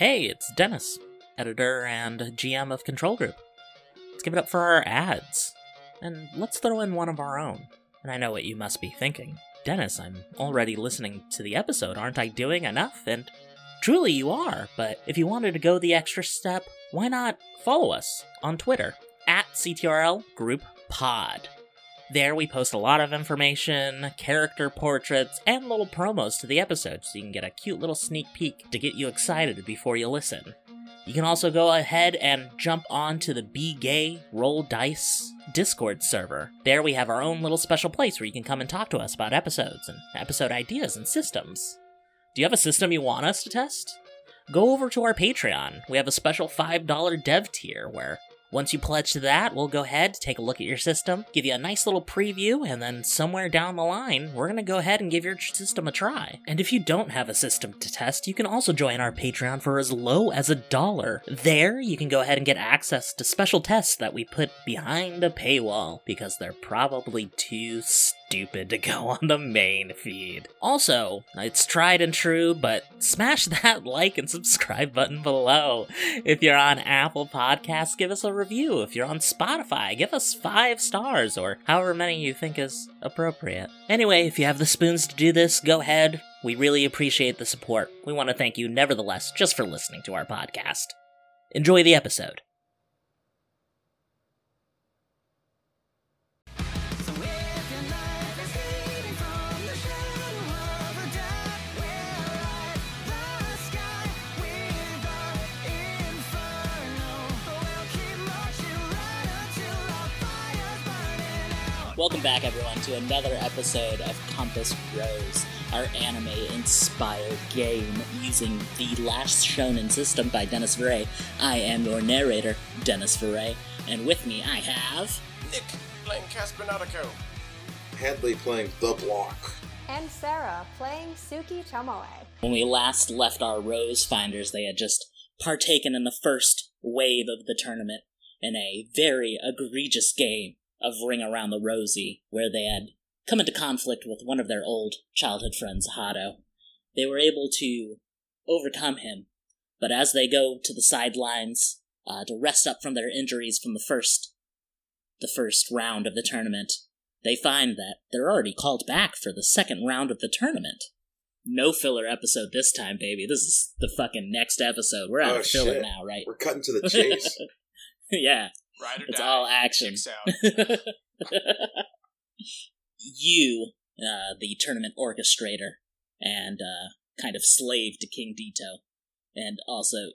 Hey, it's Dennis, editor and GM of Control Group. Let's give it up for our ads. And let's throw in one of our own. And I know what you must be thinking. Dennis, I'm already listening to the episode. Aren't I doing enough? And truly you are, but if you wanted to go the extra step, why not follow us on Twitter at CTRL Group Pod. There we post a lot of information, character portraits, and little promos to the episode so you can get a cute little sneak peek to get you excited before you listen. You can also go ahead and jump on to the Be Gay Roll Dice Discord server. There we have our own little special place where you can come and talk to us about episodes and episode ideas and systems. Do you have a system you want us to test? Go over to our Patreon. We have a special $5 dev tier where once you pledge to that, we'll go ahead, take a look at your system, give you a nice little preview, and then somewhere down the line, we're gonna go ahead and give your system a try. And if you don't have a system to test, you can also join our Patreon for as low as a dollar. There, you can go ahead and get access to special tests that we put behind a paywall, because they're probably too stupid to go on the main feed. Also, it's tried and true, but smash that like and subscribe button below. If you're on Apple Podcasts, give us a review. If you're on Spotify, give us five stars or however many you think is appropriate. Anyway, if you have the spoons to do this, go ahead. We really appreciate the support. We want to thank you, nevertheless, just for listening to our podcast. Enjoy the episode. Welcome back, everyone, to another episode of Compass Rose, our anime inspired game using the Last Shonen system by Dennis Veray. I am your narrator, Dennis Veray, and with me I have. Nick playing Casper Nautico. Hadley playing The Block. and Sarah playing Suki Tomoe. When we last left our Rose Finders, they had just partaken in the first wave of the tournament in a very egregious game of Ring Around the Rosie, where they had come into conflict with one of their old childhood friends, Hado. They were able to overcome him, but as they go to the sidelines uh, to rest up from their injuries from the first, the first round of the tournament, they find that they're already called back for the second round of the tournament no filler episode this time, baby. This is the fucking next episode. We're out Oh, of filler shit. now, right? We're cutting to the chase. yeah, Ride or it's die. all action. You, uh, the tournament orchestrator, and uh, kind of slave to King Dito, and also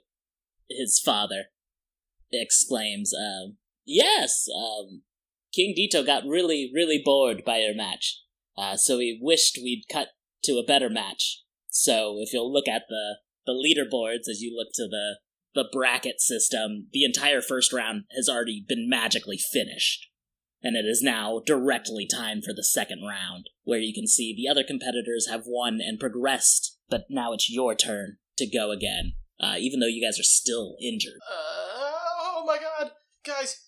his father, exclaims, um, "Yes, um, King Dito got really, really bored by your match, uh, so he wished we'd cut to a better match. So if you'll look at the the leaderboards as you look to the the bracket system, the entire first round has already been magically finished. And it is now directly time for the second round, where you can see the other competitors have won and progressed, but now it's your turn to go again, uh, even though you guys are still injured. Uh, oh my god, guys.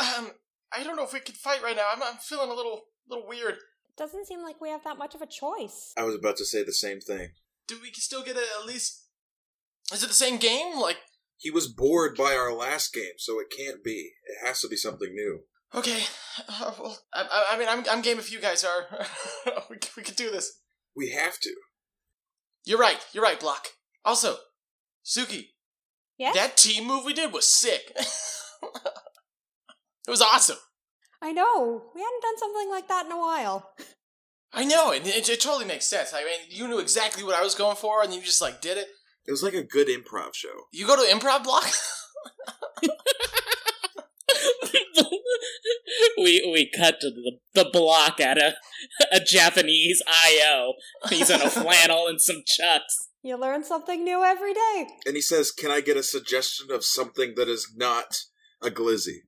Um, I don't know if we can fight right now. I'm, I'm feeling a little, little weird. Doesn't seem like we have that much of a choice. I was about to say the same thing. Do we still get a, at least? Is it the same game? Like, He was bored by our last game, so it can't be. It has to be something new. okay. Uh, well, I, I, I mean, I'm, I'm game if you guys are. we, we could do this. We have to. You're right. You're right, Block. Also, Suki, Yeah? that team move we did was sick. it was awesome. I know. We hadn't done something like that in a while. I know, and it, it totally makes sense. I mean, you knew exactly what I was going for, and you just like did it. It was like a good improv show. You go to improv block. we we cut to the, the block at a a Japanese IO. He's in a flannel and some chucks. You learn something new every day. And he says, Can I get a suggestion of something that is not a glizzy?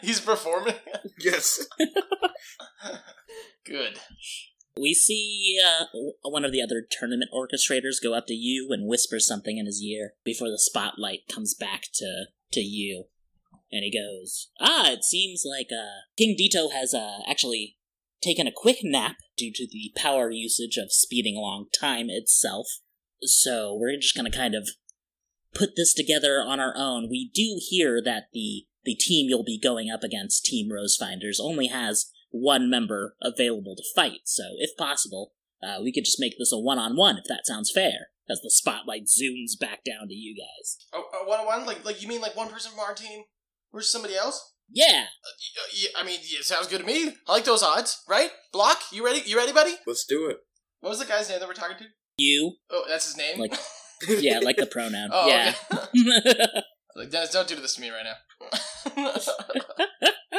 He's performing. Yes. Good. We see uh, one of the other tournament orchestrators go up to you and whisper something in his ear before the spotlight comes back to to you, and he goes, "Ah, it seems like uh, King Dito has uh, actually taken a quick nap due to the power usage of speeding along time itself. So we're just gonna kind of put this together on our own. We do hear that the the team you'll be going up against, Team Rosefinders, only has one member available to fight. So if possible, uh, we could just make this a one-on-one if that sounds fair. As the spotlight zooms back down to you guys. Oh, uh, one on one? Like, like you mean like one person from our team versus somebody else? Yeah, Uh, yeah, I mean, yeah, sounds good to me. I like those odds, right? Block, you ready? You ready, buddy? Let's do it. What was the guy's name that we're talking to? you. Oh, that's his name. Like- Yeah, like the pronoun. oh, yeah. okay. like Dennis, don't do this to me right now.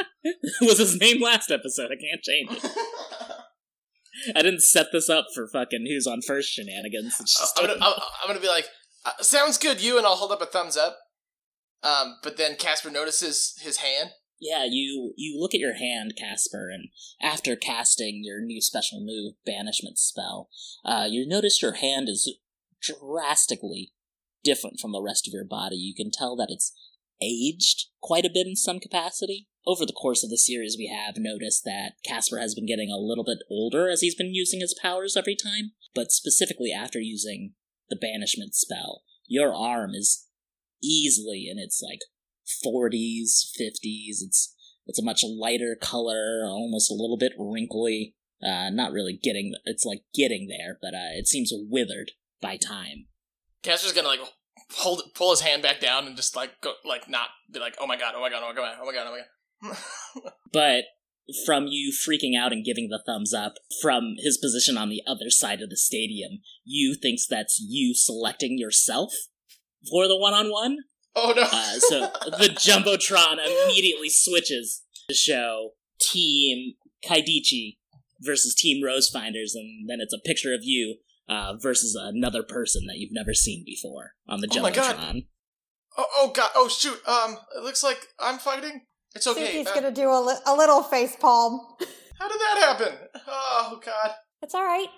was his name last episode. I can't change it. I didn't set this up for fucking who's on first shenanigans. It's just I'm, gonna, I'm, I'm gonna be like, uh, sounds good, you, and I'll hold up a thumbs up. Um, but then Casper notices his hand. yeah, you you look at your hand, Casper, and after casting your new special move, banishment spell, uh, you notice your hand is drastically different from the rest of your body. You can tell that it's aged quite a bit in some capacity. Over the course of the series, we have noticed that Casper has been getting a little bit older as he's been using his powers every time, but specifically after using the banishment spell, your arm is easily in its like 40s, 50s. It's it's a much lighter color, almost a little bit wrinkly. Uh, not really getting. It's like getting there, but uh, it seems withered by time. Casper's gonna like hold, pull his hand back down and just like go, like not be like, oh my god, oh my god, oh my god, oh my god, oh my god. But from you freaking out and giving the thumbs up, from his position on the other side of the stadium, you thinks that's you selecting yourself for the one-on-one. oh no. Uh, so the jumbotron immediately switches to show Team Kaidichi versus Team Rosefinders, and then it's a picture of you uh, versus another person that you've never seen before on the jumbotron. Oh my God. oh, oh god. Oh shoot. Um, it looks like I'm fighting. It's okay. Suki's uh, gonna do a, li- a little face palm. how did that happen? Oh god. It's alright.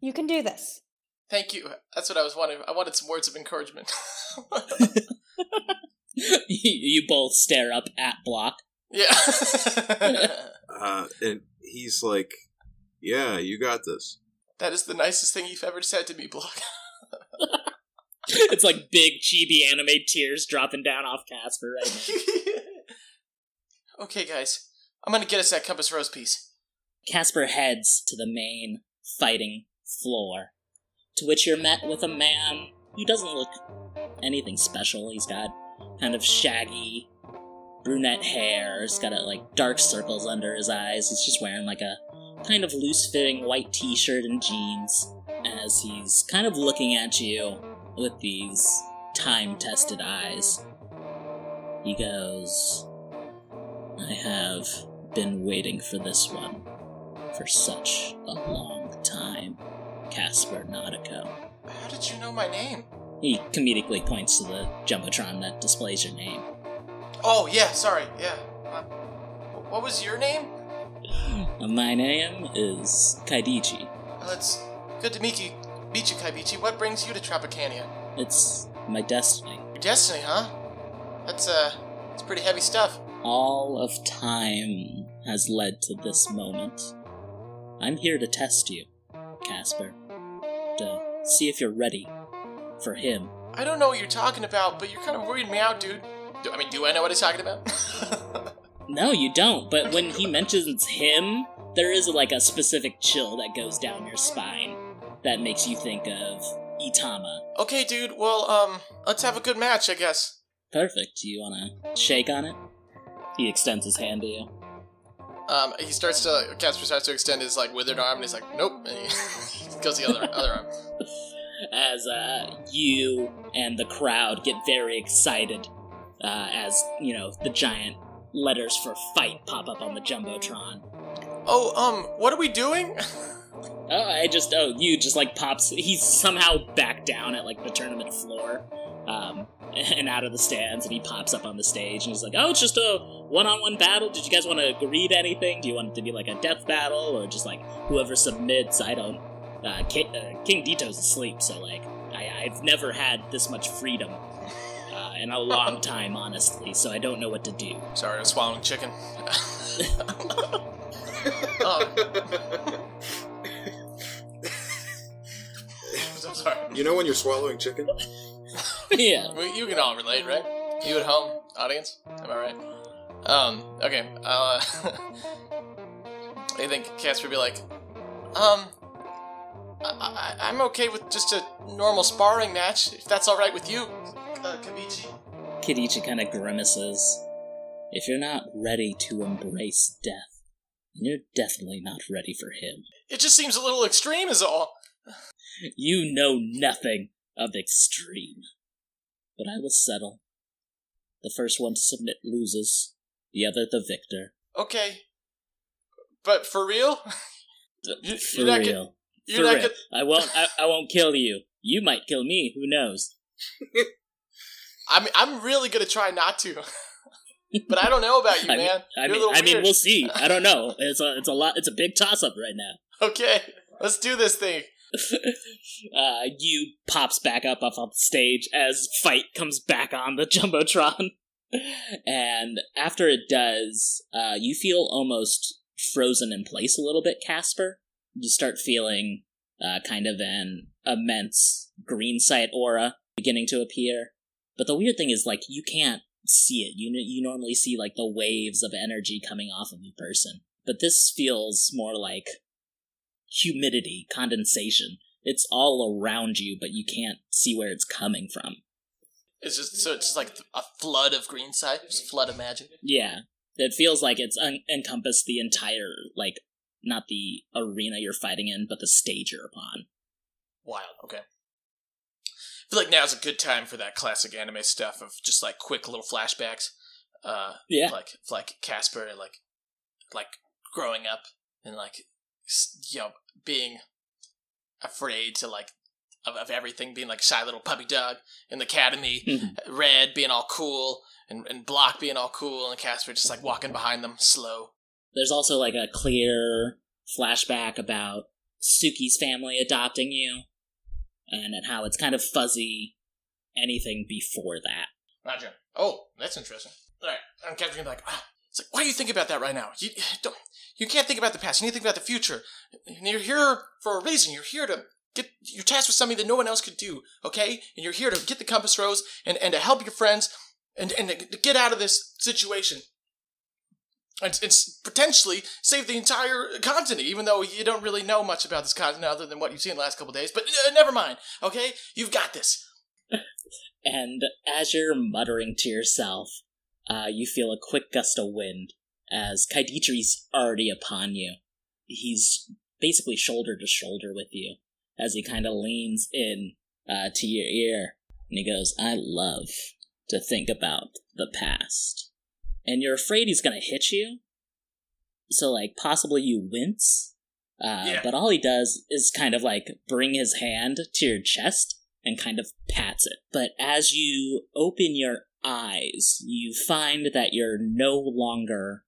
You can do this. Thank you. That's what I was wanting. I wanted some words of encouragement. you both stare up at Block. yeah. Uh, and he's like, "Yeah, you got this." that is the nicest thing you've ever said to me, Block. it's like big chibi anime tears dropping down off Casper right now. Okay, guys. I'm gonna get us that compass rose piece. Casper heads to the main fighting floor, to which you're met with a man who doesn't look anything special. He's got kind of shaggy brunette hair. He's got like dark circles under his eyes. He's just wearing like a kind of loose fitting white t shirt and jeans as he's kind of looking at you with these time tested eyes. He goes, I have been waiting for this one for such a long time. Casper Nautico. How did you know my name? He comedically points to the Jumbotron that displays your name. Oh yeah, sorry. Yeah. Uh, what was your name? My name is Kaidichi. Well, it's good to meet you, meet you, Kaibichi. What brings you to Tropicania? It's my destiny. Your destiny, huh? That's uh, it's pretty heavy stuff. All of time has led to this moment. I'm here to test you, Casper. To see if you're ready for him. I don't know what you're talking about, but you're kind of weirding me out, dude. Do, I mean, do I know what he's talking about? No, you don't, but when he mentions him, there is like a specific chill that goes down your spine that makes you think of Itama. okay, dude. Well, um, let's have a good match, I guess. Perfect. Do you want to shake on it? He extends his hand to you. Um, he starts to Casper starts to extend his like withered arm, and he's like, "Nope," and he goes the other other arm. As uh, you and the crowd get very excited uh, as, you know, the giant letters for fight pop up on the Jumbotron. Oh, um, what are we doing? Oh, I just, oh, you just like pops. He's somehow back down at like the tournament floor, um, and out of the stands, and he pops up on the stage, and he's like, "Oh, it's just a one-on-one battle. Did you guys want to agree to anything? Do you want it to be like a death battle, or just like whoever submits? I don't. Uh, King, uh, King Dito's asleep, so like, I, I've never had this much freedom uh, in a long time, honestly. So I don't know what to do. Sorry, I'm swallowing chicken. Um, I'm sorry. you know when you're swallowing chicken? yeah. Well, you can all relate, right? You at home, audience, am I right? Um, okay, uh, I think Casper would be like, um, I, I, I'm okay with just a normal sparring match, if that's alright with you, uh, Kabichi. Kidichi kind of grimaces. If you're not ready to embrace death, you're definitely not ready for him. It just seems a little extreme, is all. You know nothing of extreme. But I will settle. The first one to submit loses, the other the victor. Okay. But for real? Uh, you- For you're not real. get- You're For not real. get- I won't. I, I won't kill you. You might kill me. Who knows? I'm, I'm really gonna try not to. but I don't know about you, I mean, man. I mean, I mean, we'll see. I don't know. It's a, it's a lot. It's a big toss up right now. Okay, let's do this thing. uh, you pops back up off the stage as fight comes back on the jumbotron, and after it does, uh, you feel almost frozen in place a little bit, Casper. You start feeling uh, kind of an immense green sight aura beginning to appear. But the weird thing is, like, you can't see it. You you normally see like the waves of energy coming off of a person, but this feels more like humidity, condensation. It's all around you, but you can't see where it's coming from. It's just so it's just like a flood of green sight, flood of magic. Yeah, it feels like it's un- encompassed the entire like not the arena you're fighting in, but the stage you're upon. Wild. Okay. I feel like now's a good time for that classic anime stuff of just like quick little flashbacks. Uh, Yeah, like like Casper, like like growing up and like you know being afraid to like of, of everything, being like shy little puppy dog in the academy. Mhm. Red being all cool and, and Block being all cool, and Casper just like walking behind them slow. There's also like a clear flashback about Suki's family adopting you, and at how it's kind of fuzzy. Anything before that. Roger. Oh, that's interesting. All right, and Casper's gonna be like, ah. It's like, why are you thinking about that right now? You don't. You can't think about the past. You need to think about the future. And you're here for a reason. You're here to get. You're tasked with something that no one else could do. Okay, and you're here to get the compass rose and and to help your friends and and to get out of this situation. And, and potentially save the entire continent, even though you don't really know much about this continent other than what you've seen the last couple days. But uh, never mind, okay? You've got this. And as you're muttering to yourself, uh, you feel a quick gust of wind as Kaiditri's already upon you. He's basically shoulder to shoulder with you as he kind of leans in uh, to your ear. And he goes, I love to think about the past. And you're afraid he's going to hit you. So, like, possibly you wince. Uh, Yeah. But all he does is kind of like bring his hand to your chest and kind of pats it. But as you open your eyes, you find that you're no longer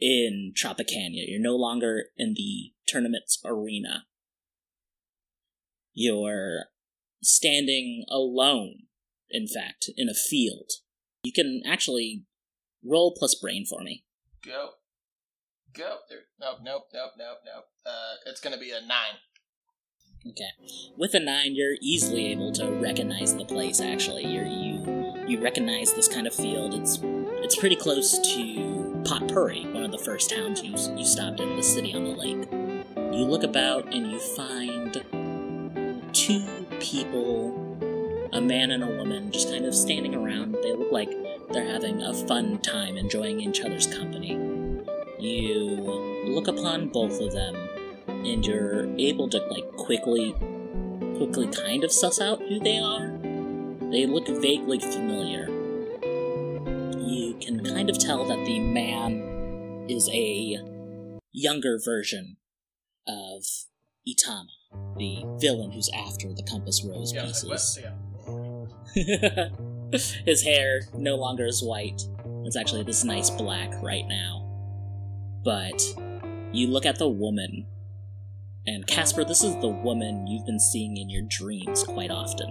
in Tropicana. You're no longer in the tournament's arena. You're standing alone, in fact, in a field. You can actually roll plus brain for me. Go. Go. There. Nope, nope, nope, nope, nope. Uh, it's gonna be a nine. Okay. With a nine, you're easily able to recognize the place. Actually, you're, you you recognize this kind of field. It's it's pretty close to Potpurri, one of the first towns you you stopped in, the city on the lake. You look about and you find two people, a man and a woman, just kind of standing around. They look like they're having a fun time, enjoying each other's company. You look upon both of them and you're able to like quickly quickly kind of suss out who they are they look vaguely familiar you can kind of tell that the man is a younger version of itama the villain who's after the compass rose Yeah, pieces? Yeah. his hair no longer is white it's actually this nice black right now but you look at the woman and Casper, this is the woman you've been seeing in your dreams quite often.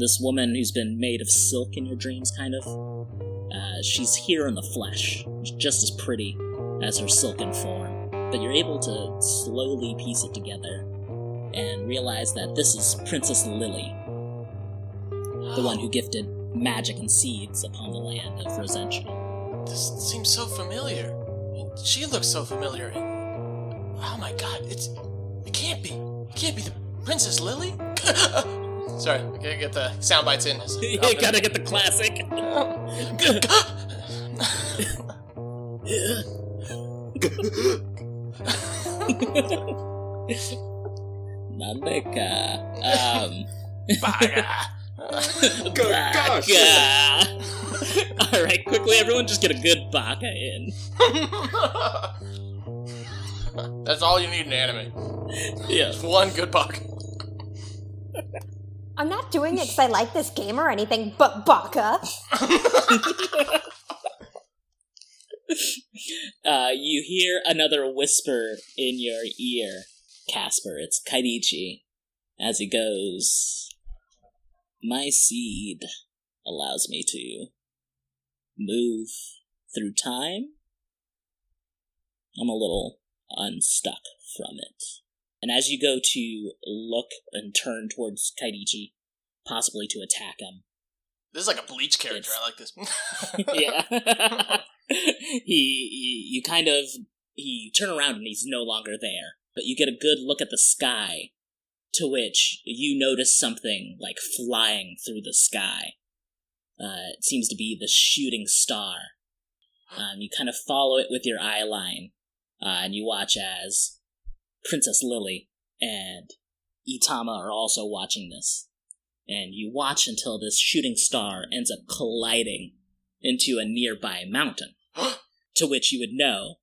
This woman who's been made of silk in your dreams, kind of. Uh, she's here in the flesh, just as pretty as her silken form. but you're able to slowly piece it together and realize that this is Princess Lily, the one who gifted magic and seeds upon the land of Rosentia. This seems so familiar. She looks so familiar. Oh my god, it's. It can't be. It can't be the Princess Lily? Sorry, I gotta get the sound bites in. you gotta get the classic. Nandeka. Um. Baga. Gosh. Baka. All right, quickly, everyone, just get a good baka in. That's all you need in anime. Yeah. Just One good buck. I'm not doing it because I like this game or anything, but Baka. Uh, you hear another whisper in your ear, Casper. It's Kaidichi, as he goes. My seed allows me to move through time. I'm a little unstuck from it. And as you go to look and turn towards Kaidichi, possibly to attack him, This is like a bleach character. It's- I like this. yeah. he, he, you kind of, he turn around and he's no longer there. But you get a good look at the sky, to which you notice something like flying through the sky. Uh, it seems to be the shooting star. Um, you kind of follow it with your eye line, uh, and you watch as Princess Lily and Itama are also watching this. And you watch until this shooting star ends up colliding into a nearby mountain, to which you would know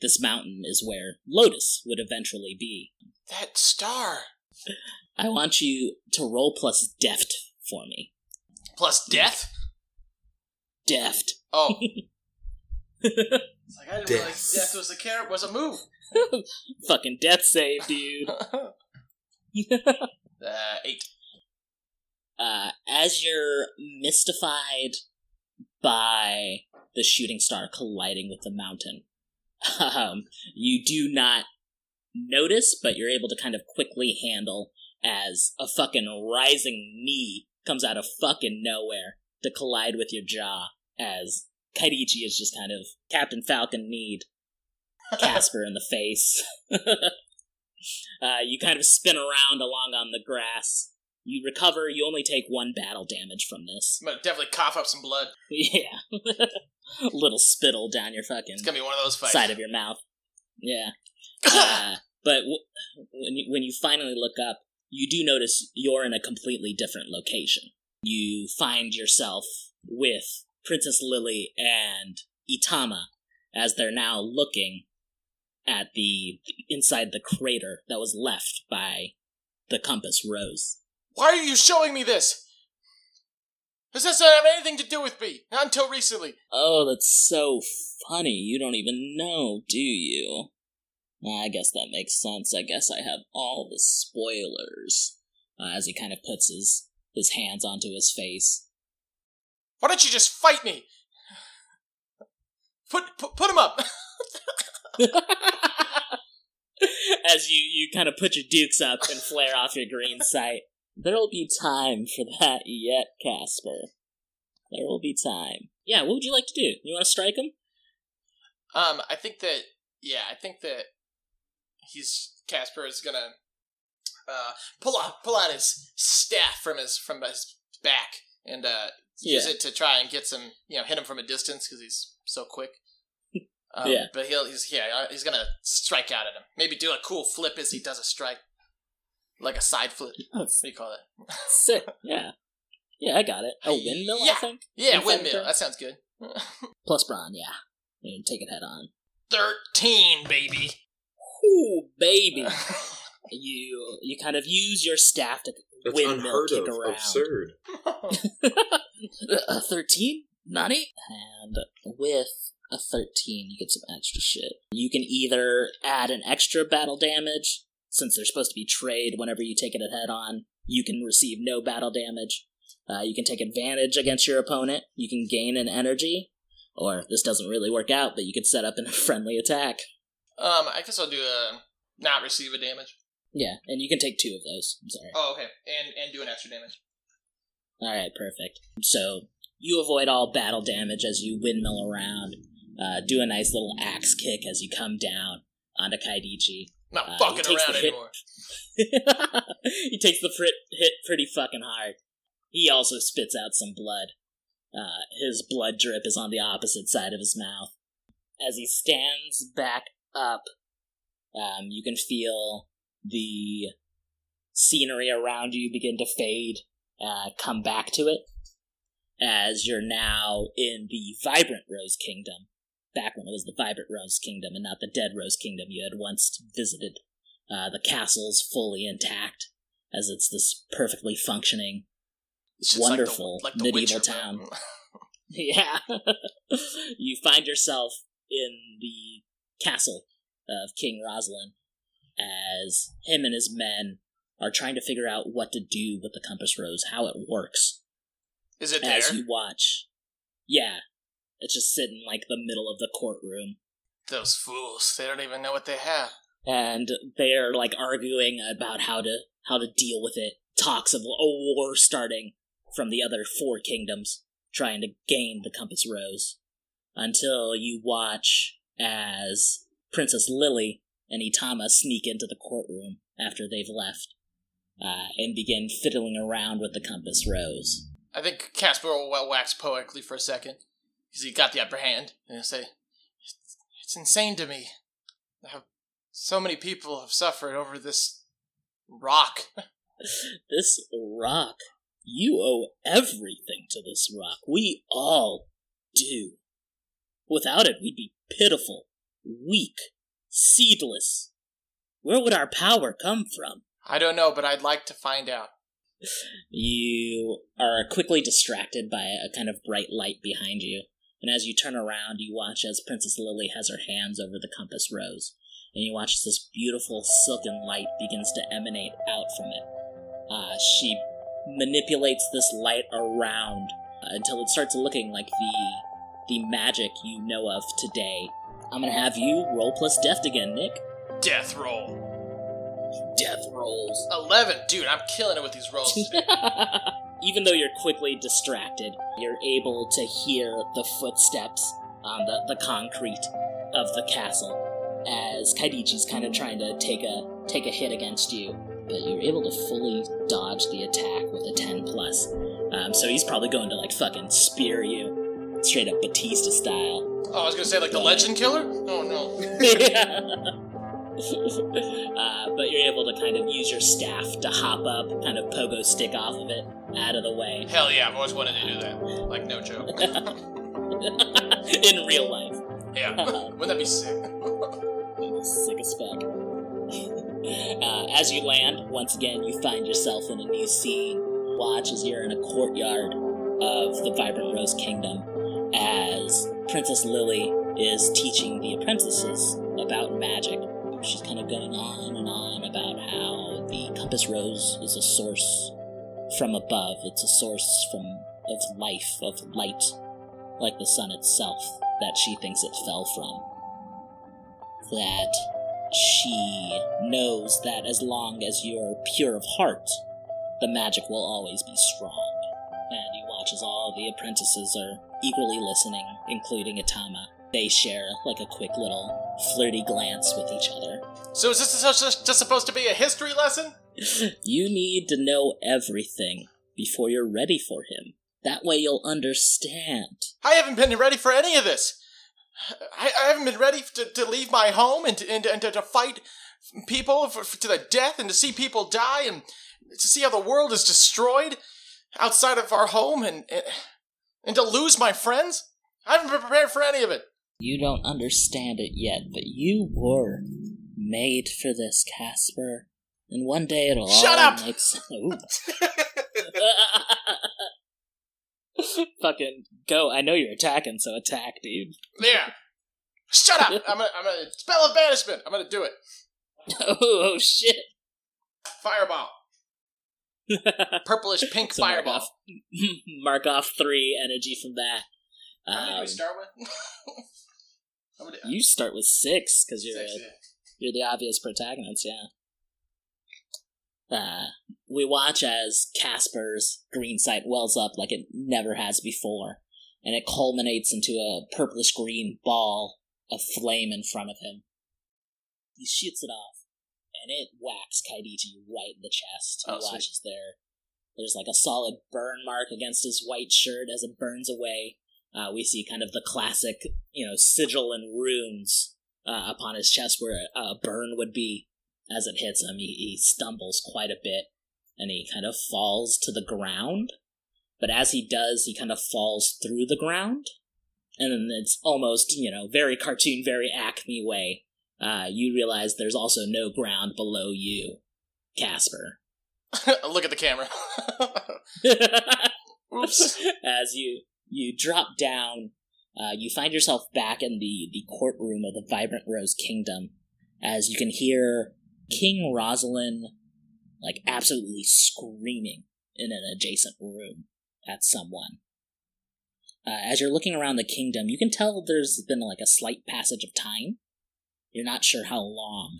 this mountain is where Lotus would eventually be. that star. I want you to roll plus deft for me. Plus death? Deft. Oh. It's like I didn't realize Death. death was a character was a move. Fucking death save, dude. uh, eight. uh, as you're mystified by the shooting star colliding with the mountain, um, you do not notice, but you're able to kind of quickly handle as a fucking rising knee comes out of fucking nowhere to collide with your jaw as Kaidichi is just kind of Captain Falcon kneed Casper in the face. uh, you kind of spin around along on the grass. You recover. You only take one battle damage from this. I'm gonna definitely cough up some blood. Yeah, little spittle down your fucking It's gonna be one of those fights. side of your mouth. Yeah, uh, but w- when you when you finally look up, you do notice you're in a completely different location. You find yourself with Princess Lily and Itama as they're now looking at the inside the crater that was left by the compass rose. Why are you showing me this? This doesn't have anything to do with me. Not until recently. Oh, that's so funny. You don't even know, do you? I guess that makes sense. I guess I have all the spoilers. Uh, as he kind of puts his his hands onto his face. Why don't you just fight me? Put put, put him up. as you, you kind of put your dukes up and flare off your green sight. There'll be time for that yet, Casper. There will be time. Yeah, what would you like to do? You want to strike him? um, I think that yeah, I think that he's Casper is gonna uh pull out pull out his staff from his from his back and uh use Yeah. it to try and get some you know hit him from a distance because he's so quick. Um, Yeah. but he'll he's yeah uh, he's gonna strike out at him. Maybe do a cool flip as he does a strike, like a side flip. What do you call it? sick. Yeah. Yeah, I got it. A windmill, I think? Yeah, Inside windmill. That sounds good. Plus brawn, yeah. And take it head on. Thirteen, baby. Ooh, baby. you you kind of use your staff to That's windmill unheard kick of. around. Absurd. a 13? Nani? And with a 13, you get some extra shit. You can either add an extra battle damage, since they're supposed to be trade whenever you take it head on, you can receive no battle damage. Uh, you can take advantage against your opponent, you can gain an energy, or this doesn't really work out, but you could set up in a friendly attack. Um, I guess I'll do a not receive a damage. Yeah, and you can take two of those. I'm sorry. Oh, okay, and and do an extra damage. All right, perfect. So you avoid all battle damage as you windmill around. Uh, do a nice little axe kick as you come down onto Kaidichi. Not Uh, fucking around anymore. he takes the frit- hit pretty fucking hard. He also spits out some blood. Uh, his blood drip is on the opposite side of his mouth. As he stands back up, um, you can feel the scenery around you begin to fade, uh, come back to it, as you're now in the Vibrant Rose Kingdom. Back when it was the Vibrant Rose Kingdom and not the Dead Rose Kingdom you had once visited. Uh, the castle's fully intact, as it's this perfectly functioning. Wonderful like the, like the medieval Witcher, town. Yeah. you find yourself in the castle of King Roslin as him and his men are trying to figure out what to do with the compass rose, how it works. Is it there? As you watch. Yeah. It's just sitting like the middle of the courtroom. Those fools. They don't even know what they have. and they're like arguing about how to how to deal with it. Talks of a war starting from the other four kingdoms trying to gain the Compass Rose until you watch as Princess Lily and Itama sneak into the courtroom after they've left uh, and begin fiddling around with the Compass Rose. I think Casper will wax poetically for a second because he got the upper hand and he'll say, "It's, it's insane to me how so many people have suffered over this rock." This rock, you owe everything to this rock. We all do. Without it, we'd be pitiful, weak, seedless. Where would our power come from? I don't know, but I'd like to find out. You are quickly distracted by a kind of bright light behind you, and as you turn around, you watch as Princess Lily has her hands over the compass rose, and you watch as this beautiful silken light begins to emanate out from it. Uh, she manipulates this light around uh, until it starts looking like the the magic you know of today. I'm gonna have you roll plus deft again, Nick. Death roll. Death rolls. 11. Dude, I'm killing it with these rolls. Even though you're quickly distracted, you're able to hear the footsteps on the, the concrete of the castle as Kaidichi's kind of trying to take a take a hit against you, but you're able to fully dodge the attack with a 10 plus. Um, so he's probably going to like fucking spear you, straight up Batista style. oh, I was gonna say, like the legend killer? Oh, no. uh, but you're able to kind of use your staff to hop up, kind of pogo stick off of it, out of the way. Hell yeah, I've always wanted to do that. Like, no joke. In real life. yeah. Wouldn't that be sick? Sick as fuck. Uh, as you land, once again, you find yourself in a new scene. Watch as you're in a courtyard of the Vibrant Rose Kingdom, as Princess Lily is teaching the apprentices about magic. She's kind of going on and on about how the Compass Rose is a source from above. It's a source from of life, of light, like the sun itself, that she thinks it fell from that she knows that as long as you're pure of heart, the magic will always be strong. And he watches all the apprentices are eagerly listening, including Itama. They share like a quick little flirty glance with each other. So is this just, supposed to be a history lesson? You need to know everything before you're ready for him. That way you'll understand. I haven't been ready for any of this. I, I haven't been ready to, to leave my home and to, and, and to, to fight people for, for, to the death and to see people die and to see how the world is destroyed outside of our home and, and, and to lose my friends. I haven't been prepared for any of it. You don't understand it yet, but you were made for this, Casper. And one day it'll Shut all up! make sense. Fucking go! I know you're attacking, so attack, dude. Yeah. Shut up! I'm gonna, I'm gonna spell of banishment. I'm gonna do it. Oh, oh shit! Fireball. Purplish pink So mark fireball. off, mark off three energy from that. How many do we Um, start with? You start with six because you're Six, a, yeah. you're the obvious protagonist. Yeah. Uh, we watch as Casper's green sight wells up like it never has before, and it culminates into a purplish green ball of flame in front of him. He shoots it off, and it whacks Kaidichi right in the chest. He Oh, sweet. there. There's like a solid burn mark against his white shirt as it burns away. Uh, we see kind of the classic, you know, sigil and runes uh, upon his chest where a, a burn would be. As it hits him, he, he stumbles quite a bit, and he kind of falls to the ground. But as he does, he kind of falls through the ground, and then it's almost, you know, very cartoon, very Acme way. Uh, you realize there's also no ground below you, Casper. Look at the camera. Oops. as you you drop down, uh, you find yourself back in the the courtroom of the Vibrant Rose Kingdom, as you can hear King Rosalind like absolutely screaming in an adjacent room at someone. Uh, as you're looking around the kingdom, you can tell there's been like a slight passage of time. You're not sure how long,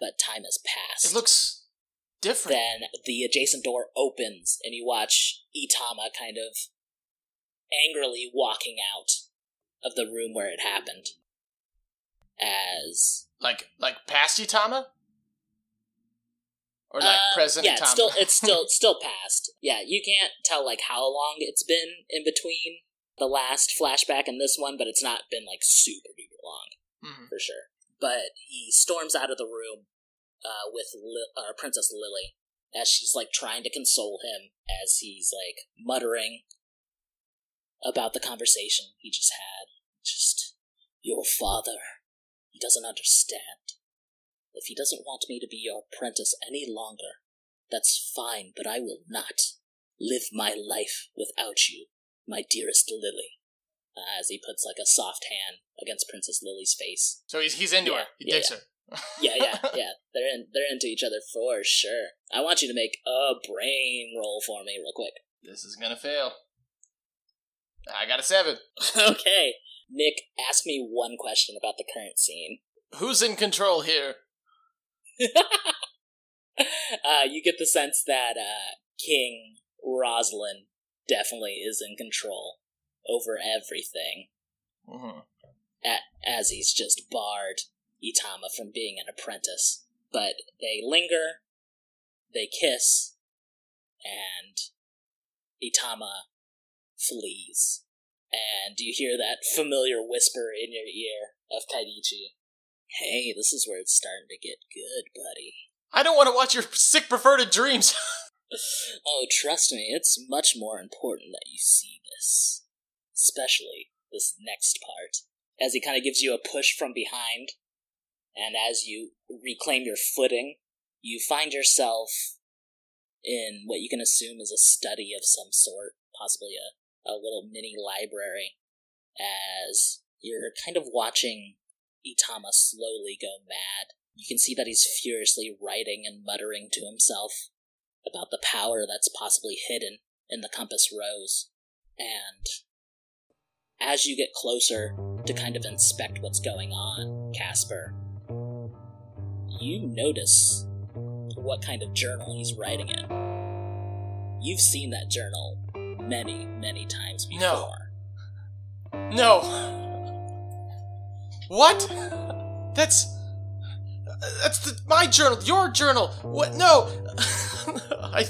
but time has passed It looks different. then the adjacent door opens and you watch Itama kind of angrily walking out of the room where it happened. As Like like past Itama? Or like Uh, present yeah, Itama? it's still it's still still past. Yeah, you can't tell like how long it's been in between the last flashback and this one, but it's not been like super duper long. Mhm. for sure. But he storms out of the room uh, with Li- uh, Princess Lily as she's like trying to console him as he's like muttering about the conversation he just had. Just your father. He doesn't understand. If he doesn't want me to be your apprentice any longer, that's fine, but I will not live my life without you, my dearest Lily. Uh, as he puts like a soft hand against Princess Lily's face. So he's he's into Yeah, her. He yeah, digs yeah. her. Yeah, yeah, yeah. They're in, they're into each other for sure. I want you to make a brain roll for me, real quick. This is gonna fail. I got a seven. okay, Nick, ask me one question about the current scene. Who's in control here? uh, you get the sense that uh, King Rosalind definitely is in control over everything. hmm a- as he's just barred Itama from being an apprentice. But they linger, they kiss, and Itama flees. And you hear that familiar whisper in your ear of Kaidichi. Hey, this is where it's starting to get good, buddy. I don't want to watch your sick perverted dreams. Oh, trust me, it's much more important that you see this. Especially this next part. As he kind of gives you a push from behind, and as you reclaim your footing, you find yourself in what you can assume is a study of some sort, possibly a, a little mini library, as you're kind of watching Itama slowly go mad. You can see that he's furiously writing and muttering to himself about the power that's possibly hidden in the compass rose. And as you get closer to kind of inspect what's going on, Casper, you notice what kind of journal he's writing in. You've seen that journal many, many times No. before. no. What? That's that's the, my journal. Your journal. What? No. I.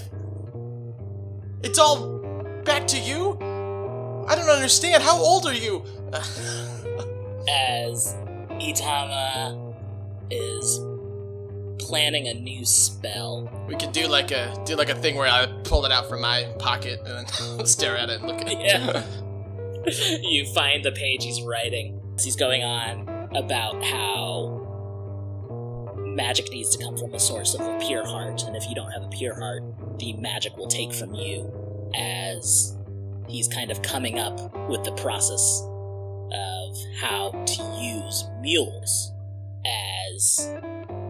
It's all back to you. I don't understand. How old are you? As Itama is planning a new spell We could do like a do like a thing where I pull it out from my pocket and then stare at it and look at it. Yeah. you find the page he's writing. He's going on about how magic needs to come from a source of a pure heart, and if you don't have a pure heart, the magic will take from you. As he's kind of coming up with the process of how to use mules, as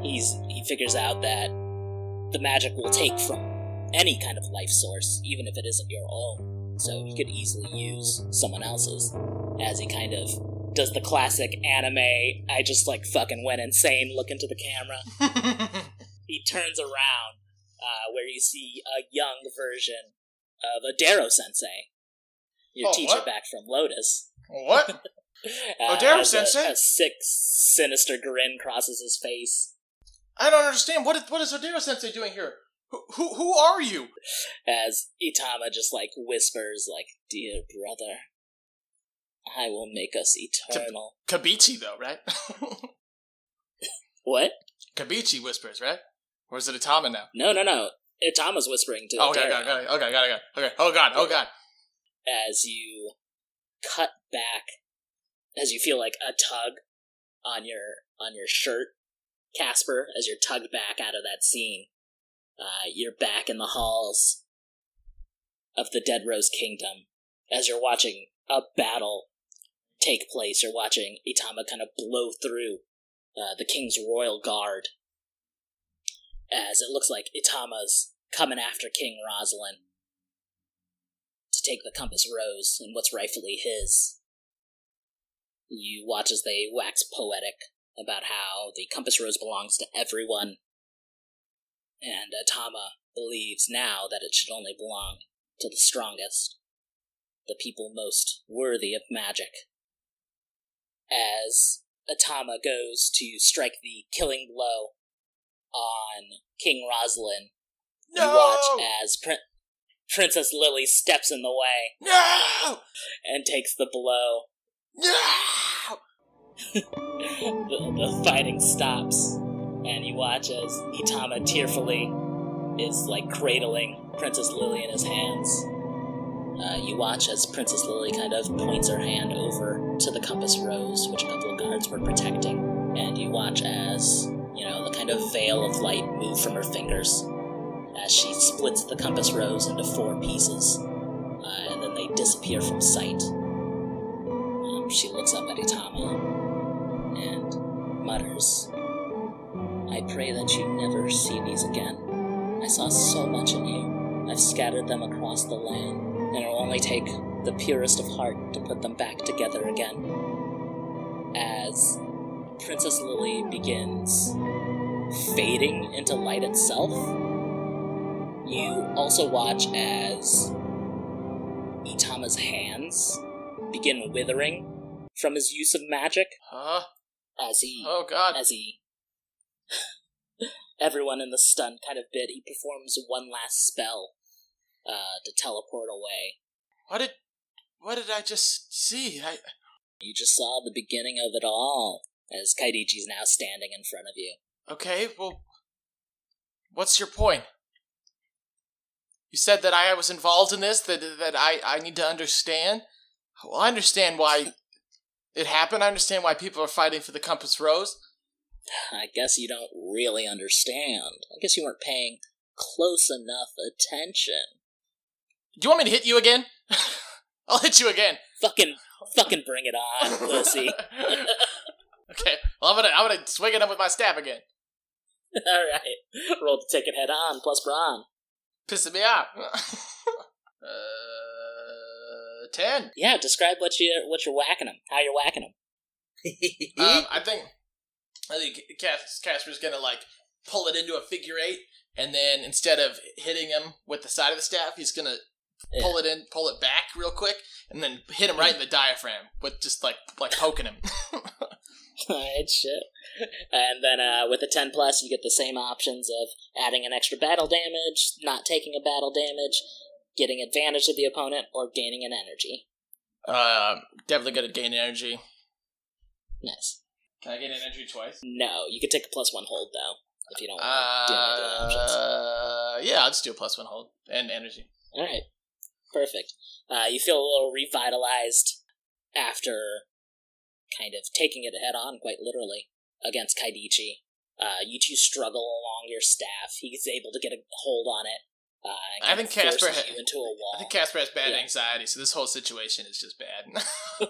he's he figures out that the magic will take from any kind of life source, even if it isn't your own so he could easily use someone else's as he kind of does the classic anime, I just like fucking went insane look into the camera. He turns around, uh, where you see a young version of Adero Sensei, your Oh, teacher what? back from Lotus. what? Uh, Odero as a- Sensei? A, sick, sinister grin crosses his face I don't understand. What is, what is Odero Sensei doing here? Who, who, who are you? as Itama just like whispers, like, "Dear brother, I will make us eternal." Kabichi, though, right? What? Kabichi whispers, right? Or is it Atama now? No, no, no. Itama's whispering to Oh, okay, Adero got it, got. Okay, got got it. Okay. Oh god, oh god. as you cut back, as you feel like a tug on your on your shirt, Casper, as you're tugged back out of that scene. Uh, you're back in the halls of the Dead Rose Kingdom as you're watching a battle take place. You're watching Itama kind of blow through uh, the King's Royal Guard as it looks like Itama's coming after King Rosalind to take the Compass Rose and what's rightfully his. You watch as they wax poetic about how the Compass Rose belongs to everyone, and Atama believes now that it should only belong to the strongest, the people most worthy of magic. As Atama goes to strike the killing blow on King Roslin, you No! watch as Prin- Princess Lily steps in the way No! and takes the blow. No! the, the fighting stops, and you watch as Itama tearfully is like cradling Princess Lily in his hands. Uh, you watch as Princess Lily kind of points her hand over to the compass rose, which a couple of guards were protecting, and you watch as you know the kind of veil of light move from her fingers as she splits the compass rose into four pieces, uh, and then they disappear from sight. She looks up at Itama and mutters, I pray that you never see these again. I saw so much in you. I've scattered them across the land, and it will only take the purest of heart to put them back together again. As Princess Lily begins fading into light itself, you also watch as Itama's hands begin withering from his use of magic Huh? as he Oh god. as he everyone in the stun kind of bit he performs one last spell uh, to teleport away What did what did I just see? I you just saw the beginning of it all as kaidichi's now standing in front of you Okay, well what's your point? You said that I was involved in this, that that I, I need to understand. Well, I understand why it happened. I understand why people are fighting for the Compass Rose. i guess you don't really understand i guess you weren't paying close enough attention Do you want me to hit you again? I'll hit you again. fucking fucking bring it on pussy okay. Well, I'm gonna I'm gonna swing it up with my staff again. all right roll to take it head on plus brawn Pissing me off. uh, ten. yeah describe what you what you're whacking him how you're whacking him Um, I think I think Casper's gonna like pull it into a figure eight, and then instead of hitting him with the side of the staff, he's gonna pull it in, pull it back real quick, and then hit him right in the diaphragm with just like like poking him. Alright, shit. And then uh, with the 10 plus, you get the same options of adding an extra battle damage, not taking a battle damage, getting advantage of the opponent, or gaining an energy. uh, definitely gonna gain energy. Nice. Can I gain energy twice? No, you could take a plus one hold, though, if you don't want to do any options. Uh, yeah, I'll just do a plus one hold and energy. Alright, perfect. Uh, you feel a little revitalized after kind of taking it head on, quite literally, against Kaidichi. Uh, you two struggle along your staff. He's able to get a hold on it. Uh, I think Casper ha- you into a wall. I think Casper has bad Yeah. anxiety, so this whole situation is just bad.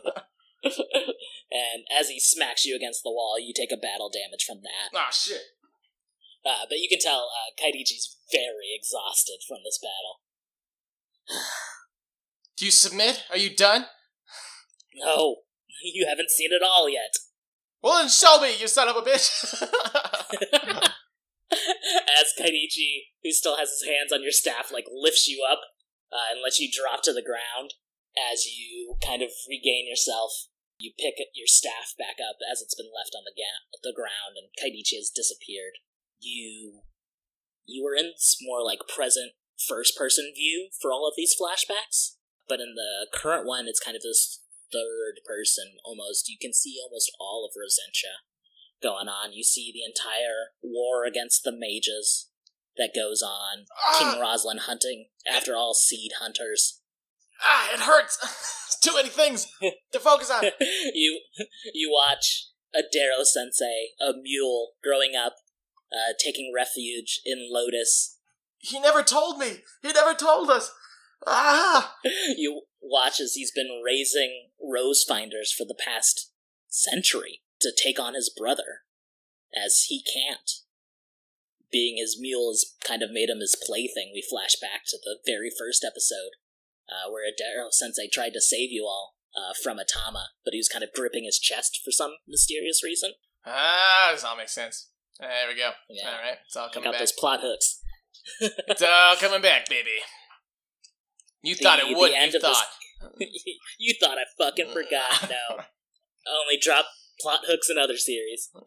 and as he smacks you against the wall, you take a battle damage from that. oh shit. Uh, but you can tell uh, Kaidichi's very exhausted from this battle. Do you submit? Are you done? No, You haven't seen it all yet. Well, then show me, you son of a bitch. As Kaiichi, who still has his hands on your staff, like lifts you up uh, and lets you drop to the ground. As you kind of regain yourself, you pick your staff back up as it's been left on the ga- the ground, and Kaiichi has disappeared. You you were in this more like present first person view for all of these flashbacks, but in the current one, it's kind of this third person almost. You can see almost all of Rosentia going on. You see the entire war against the mages that goes on. King Roslin hunting after all seed hunters. ah, it hurts. Too many things to focus on. you you watch a Darrow sensei, a mule growing up, uh, taking refuge in Lotus. He never told me. He never told us. Ah! you watch as he's been raising rose finders for the past century to take on his brother, as he can't. Being his mule has kind of made him his plaything. We flash back to the very first episode, uh, where Adaro Sensei tried to save you all uh, from Atama, but he was kind of gripping his chest for some mysterious reason. Ah, this all makes sense. There we go. Yeah. All right, it's all I coming got back. those plot hooks. It's all coming back, baby. You thought the it would. You of this- thought. you thought I fucking forgot. No. I only drop plot hooks in other series.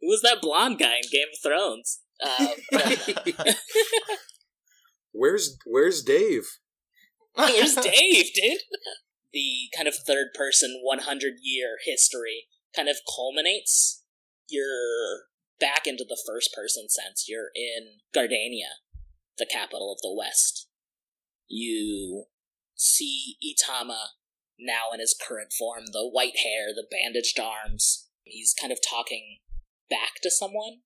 Who was that blonde guy in Game of Thrones? Um, Where's Where's Dave? where's Dave, dude? The kind of third person 100 year history kind of culminates. You're back into the first person sense. You're in Gardania, the capital of the West. You see Itama now in his current form the white hair, the bandaged arms. He's kind of talking back to someone.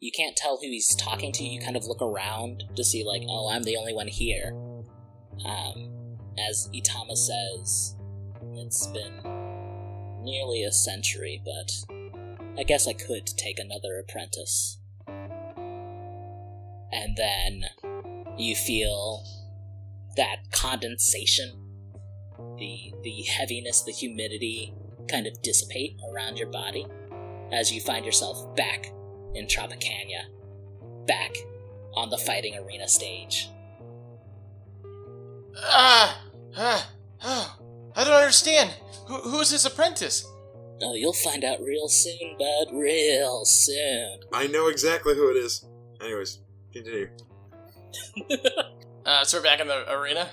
You can't tell who he's talking to. You kind of look around to see, like, oh, I'm the only one here. Um, as Itama says, it's been nearly a century, but I guess I could take another apprentice. And then you feel that condensation, the the heaviness, the humidity kind of dissipate around your body as you find yourself back in Tropicana, back on the fighting arena stage. Ah, ah, ah, I don't understand. Who, who's his apprentice? Oh, you'll find out real soon, bud. Real soon. I know exactly who it is. Anyways, continue. Uh, so we're back in the arena.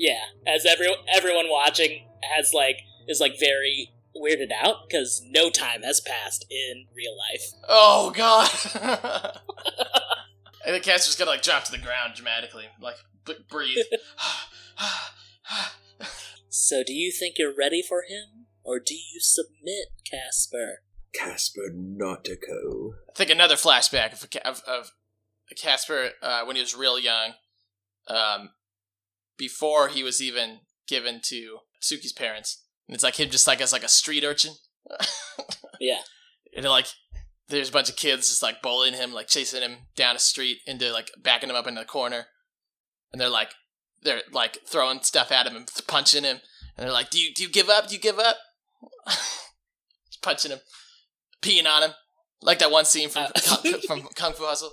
Yeah, as every everyone watching has like is like very weirded out because no time has passed in real life. Oh God! and the cat's just gonna like drop to the ground dramatically, like b- breathe. So, do you think you're ready for him, or do you submit, Casper? Casper Nautico. I think another flashback of, of, of Casper uh, when he was real young, um, before he was even given to Suki's parents. And it's like him just like as like a street urchin. Yeah. and like there's a bunch of kids just like bullying him, like chasing him down a street into like backing him up into the corner. And they're like they're like throwing stuff at him and punching him. And they're like, Do you do you give up? Do you give up? punching him, peeing on him. Like that one scene from Uh, Kung, from Kung Fu Hustle.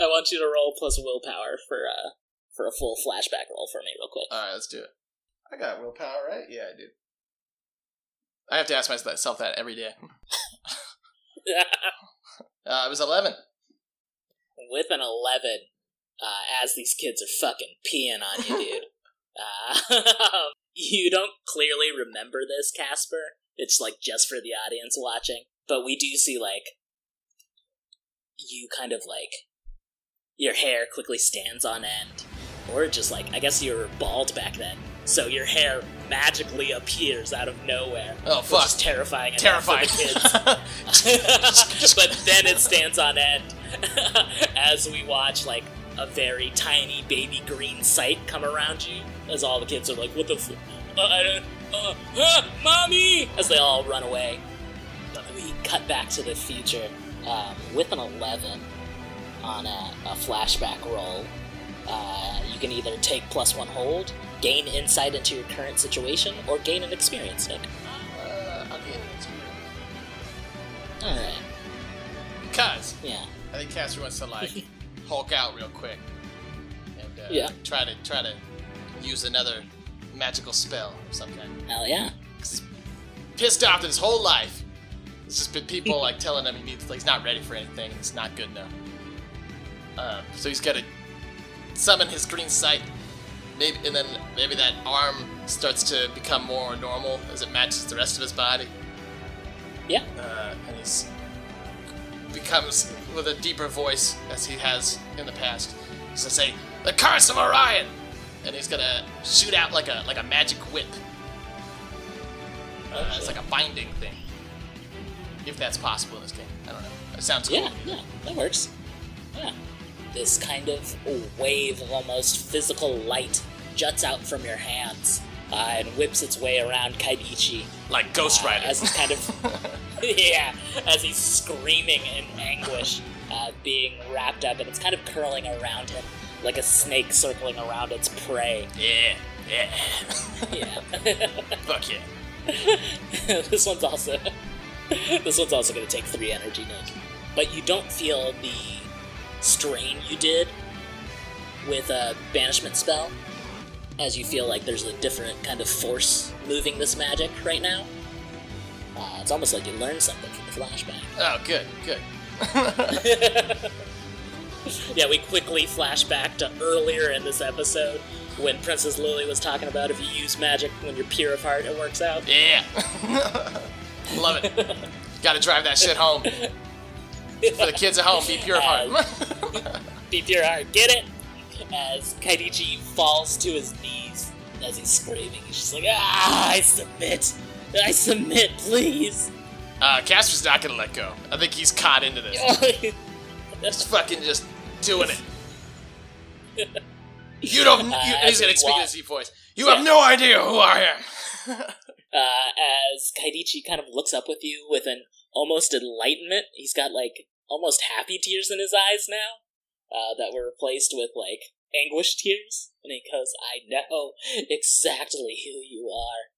I want you to roll plus willpower for uh for a full flashback roll for me, real quick. Alright, let's do it. I got willpower, right? Yeah, I do. I have to ask myself that every day. Uh, it was 11. With an eleven, uh, as these kids are fucking peeing on you, dude. uh, you don't clearly remember this, Casper. It's like just for the audience watching, but we do see like you kind of like your hair quickly stands on end, or just like I guess you were bald back then, so your hair magically appears out of nowhere. Oh, which fuck. is terrifying. for Terrifying. the kids. but then it stands on end as we watch like a very tiny baby green sight come around you as all the kids are like, "What the? F- uh, I don't, uh, uh, mommy!" As they all run away. But we cut back to the future um, with an eleven on a, a flashback roll. Uh, you can either take plus one hold, gain insight into your current situation, or gain an experience, Nick. Uh, I'll get it. Alright, Because yeah. I think Casper wants to like Hulk out real quick and uh, Yeah. try to try to use another magical spell of some kind. Hell yeah. he's pissed off his whole life. It's just been people like telling him he needs, like, he's not ready for anything. It's not good enough. Uh, so he's got to summon his green sight, maybe, and then maybe that arm starts to become more normal as it matches the rest of his body. Yeah. Uh, and he's becomes with a deeper voice as he has in the past. He's gonna say, "The curse of Orion," and he's gonna shoot out like a like a magic whip. Uh, it's like a binding thing, if that's possible in this game. I don't know. It sounds cool. Yeah, yeah, that works. Yeah. This kind of wave of almost physical light juts out from your hands uh, and whips its way around Kaidichi. Like Ghost uh, Rider. as he's kind of yeah, as he's screaming in anguish, uh, being wrapped up, and it's kind of curling around him like a snake circling around its prey. yeah, yeah. Yeah. Fuck yeah. this one's also this one's also going to take three energy, Nick. But you don't feel the strain you did with a banishment spell, as you feel like there's a different kind of force moving this magic right now. Uh, it's almost like you learned something from the flashback. Oh, good, good. yeah, we quickly flash back to earlier in this episode when Princess Lily was talking about if you use magic when you're pure of heart, it works out. Yeah. Love it. Got to drive that shit home. For the kids at home, be pure of heart. Be pure heart, get it? As Kaidichi falls to his knees as he's screaming, he's just like, ah, I submit. I submit, please. uh, Casper's not gonna let go. I think he's caught into this. He's fucking just doing it. You don't. You, Uh, he's gonna speak in his deep voice. You have no idea who I am. uh, as Kaidichi kind of looks up with you with an almost enlightenment. He's got like almost happy tears in his eyes now uh, that were replaced with like anguish tears. And he goes, I know exactly who you are.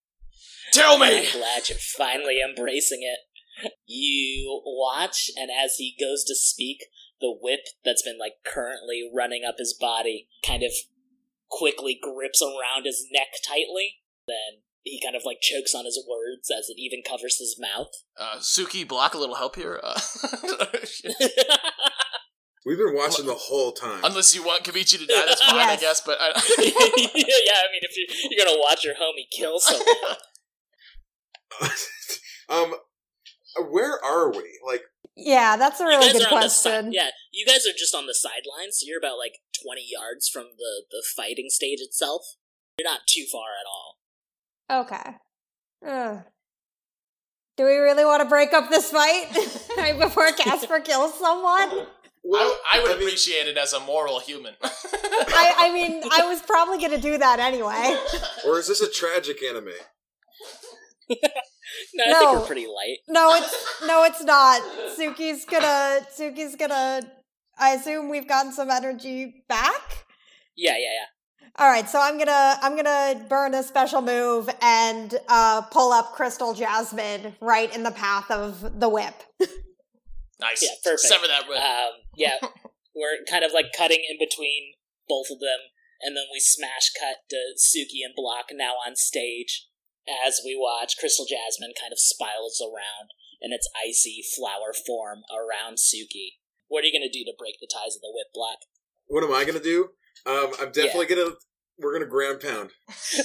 Tell me. I'm glad you're finally embracing it. You watch, and as he goes to speak, the whip that's been like currently running up his body kind of quickly grips around his neck tightly. Then he kind of like chokes on his words as it even covers his mouth. Uh, Suki, block a little help here. Uh, We've been watching the whole time. unless you want Kabichi to die, that's fine, I guess. But I, yeah, I mean, if you're, you're gonna watch your homie kill someone, um, where are we? Like, Yeah, that's a you really good are on the side. question. Yeah, you guys are just on the sidelines. So you're about like 20 yards from the the fighting stage itself. You're not too far at all. Okay. Ugh. Do we really want to break up this fight right before Casper kills someone? well, I, I would mean, appreciate it as a moral human. I, I mean, I was probably going to do that anyway. or is this a tragic anime? No, I No. think we're pretty light. No, it's no, it's not. Suki's gonna. Suki's gonna. I assume we've gotten some energy back. Yeah, yeah, yeah. All right, so I'm gonna I'm gonna burn a special move and uh, pull up Crystal Jasmine right in the path of the whip. nice. Yeah, perfect. Sever that whip. Um, yeah, we're kind of like cutting in between both of them, and then we smash cut to Suki and Block now on stage as we watch Crystal Jasmine kind of spirals around in its icy flower form around Suki. What are you gonna do to break the ties of the whip, Block? What am I gonna do? Um, I'm definitely gonna. We're gonna ground pound.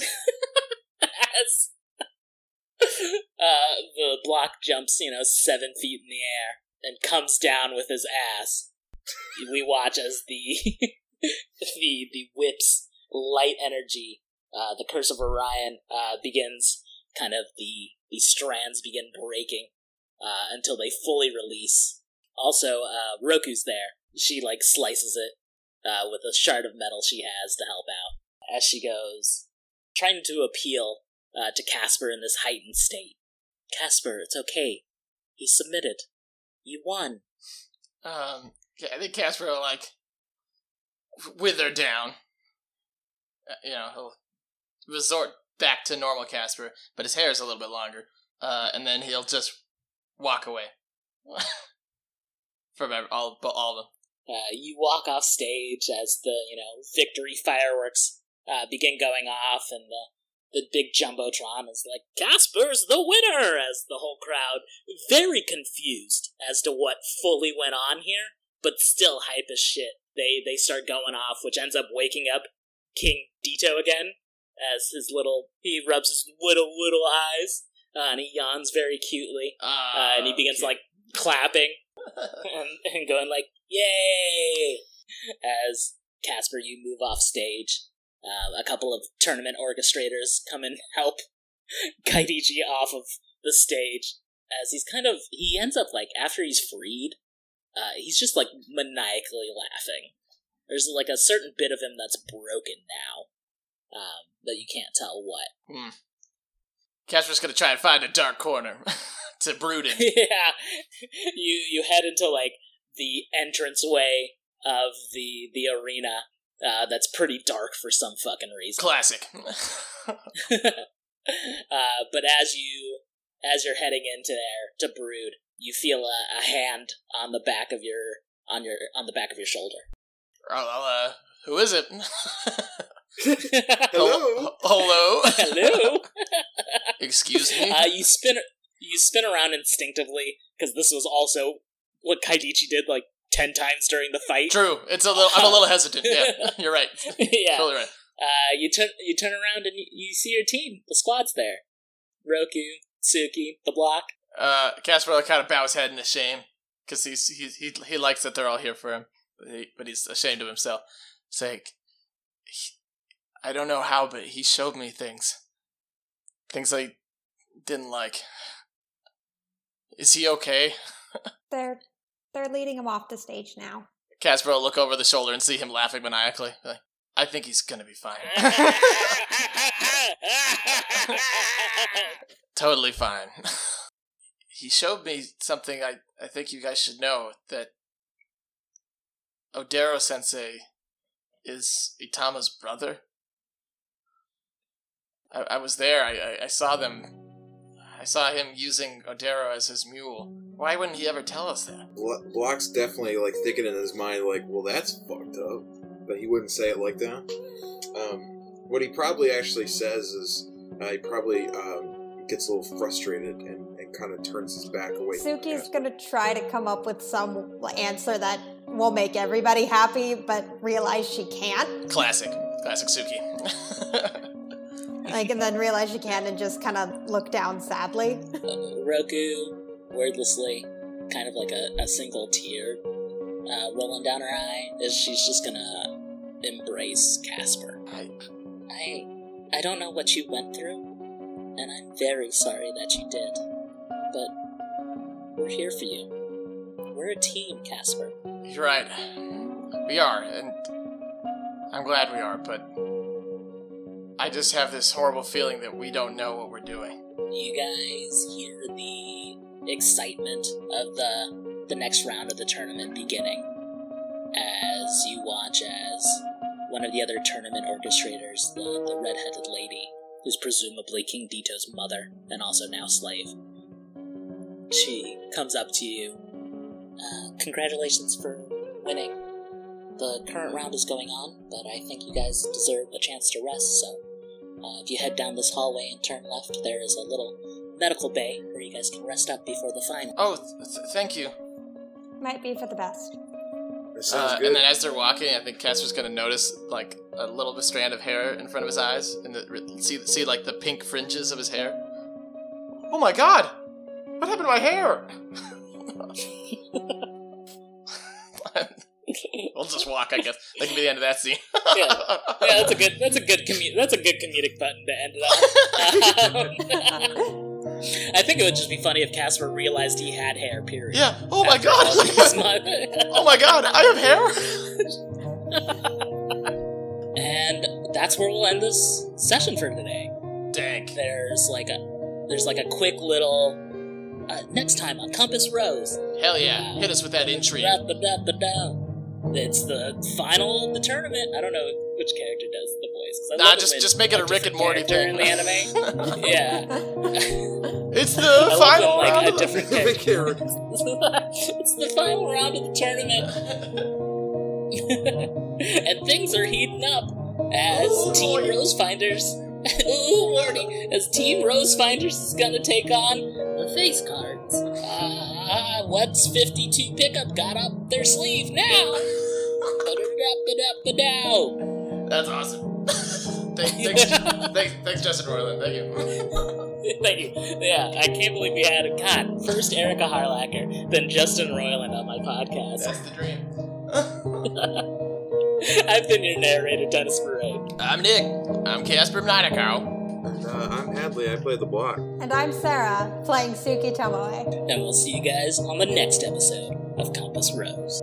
as uh, the block jumps, you know, seven feet in the air and comes down with his ass. we watch as the the the whip's light energy, uh, the curse of Orion, uh, begins. Kind of the the strands begin breaking uh, until they fully release. Also, uh, Roku's there. She like slices it uh, with a shard of metal she has to help out as she goes trying to appeal uh, to Casper in this heightened state. Casper, it's okay. He submitted. You won. Um, yeah, I think Casper will, like wither down. Uh, you know, he'll resort back to normal Casper, but his hair is a little bit longer. Uh, and then he'll just walk away from all, all of them. Uh, you walk off stage as the you know victory fireworks uh, begin going off, and the the big jumbotron is like Casper's the winner. As the whole crowd very confused as to what fully went on here, but still hype as shit. They they start going off, which ends up waking up King Dito again as his little he rubs his little little eyes uh, and he yawns very cutely uh, and he begins like clapping and, and going like yay! As casper you move off stage uh, a couple of tournament orchestrators come and help kaidichi off of the stage as he's kind of he ends up like after he's freed uh, he's just like maniacally laughing. There's like a certain bit of him that's broken now um, that you can't tell what Casper's gonna try and find a dark corner to brood in. yeah, you you head into like the entranceway of the the arena. Uh, that's pretty dark for some fucking reason. Classic. uh, but as you as you're heading into there to brood, you feel a, a hand on the back of your on your on the back of your shoulder. Oh, uh, who is it? Hello. Hello. Hello. Excuse me. uh, you spin you spin around instinctively because this was also what Kaidichi did like ten times during the fight. True. It's a little. I'm a little hesitant. Yeah, you're right. yeah. Totally right. Uh, you turn you turn around and you, you see your team. The squad's there. Roku, Suki, the block. Uh, Casper kind of bows head in shame because he's, he's he he likes that they're all here for him, but, he, but he's ashamed of himself. It's like he- I don't know how, but he showed me things, things I didn't like. Is he okay? They're they're leading him off the stage now. Casper will look over the shoulder and see him laughing maniacally. Like, I think he's gonna be fine. totally fine. he showed me something I, I think you guys should know that Odero sensei is Itama's brother. I, I was there, I, I, I saw them. I saw him using Odero as his mule. Why wouldn't he ever tell us that? Blo- Block's definitely like thinking in his mind, like, well, that's fucked up. But he wouldn't say it like that. Um, what he probably actually says is uh, he probably um, gets a little frustrated and, and kind of turns his back away. Suki's gonna try to come up with some answer that will make everybody happy, but realize she can't. Classic. Classic Suki. Like, and then realize you can't, and just kind of look down sadly. Roku, wordlessly, kind of like a, a single tear uh, rolling down her eye, as she's just gonna embrace Casper. I, I I don't know what you went through, and I'm very sorry that you did. But we're here for you. We're a team, Casper. You're right. We are, and I'm glad we are, but I just have this horrible feeling that we don't know what we're doing. You guys hear the excitement of the the next round of the tournament beginning as you watch as one of the other tournament orchestrators, the, the red-headed lady, who's presumably King Dito's mother and also now slave, she comes up to you. Uh, congratulations for winning. The current round is going on, but I think you guys deserve a chance to rest, so uh, if you head down this hallway and turn left, there is a little medical bay where you guys can rest up before the final. Oh, th- th- thank you. Might be for the best. Sounds Uh, good. and then as they're walking, I think Casper's gonna notice like a little bit strand of hair in front of his eyes, and the, see see like the pink fringes of his hair. Oh my god! What happened to my hair? we'll just walk, I guess. That can be the end of that scene. Yeah. Yeah, that's a good. That's a good. Commu- that's a good comedic button to end it on. I think it would just be funny if Casper realized he had hair. Period. yeah. Oh my After all these god! oh my god! I have hair. and that's where we'll end this session for today. Dang. There's like a there's like a quick little uh, next time on Compass Rose. Hell yeah! Hit us with that intrigue. Ba-da-ba-da. It's the final of the tournament. I don't know which character does the voice. Nah, just- when just make it a Rick and Morty thing. in the anime. yeah, It's the final when, like, round a of the- character. it- it's the final round of the tournament, and things are heating up as Oh, Team boy. Rosefinders. Ooh, Morty! As Team Rosefinders is gonna take on the face cards. Ah, what's 52 pickup got up their sleeve now? That's awesome. Thank- thanks, thanks, thanks, Justin Roiland. Thank you. Thank you. Yeah, I can't believe we had a God first Erika Harlacher, then Justin Roiland on my podcast. That's the dream. I've been your narrator, Dennis Parade. I'm Nick. I'm Casper Nidakow. Uh, I'm Hadley. I play the block. And I'm Sarah, playing Suki Tomoe. And we'll see you guys on the next episode of Compass Rose.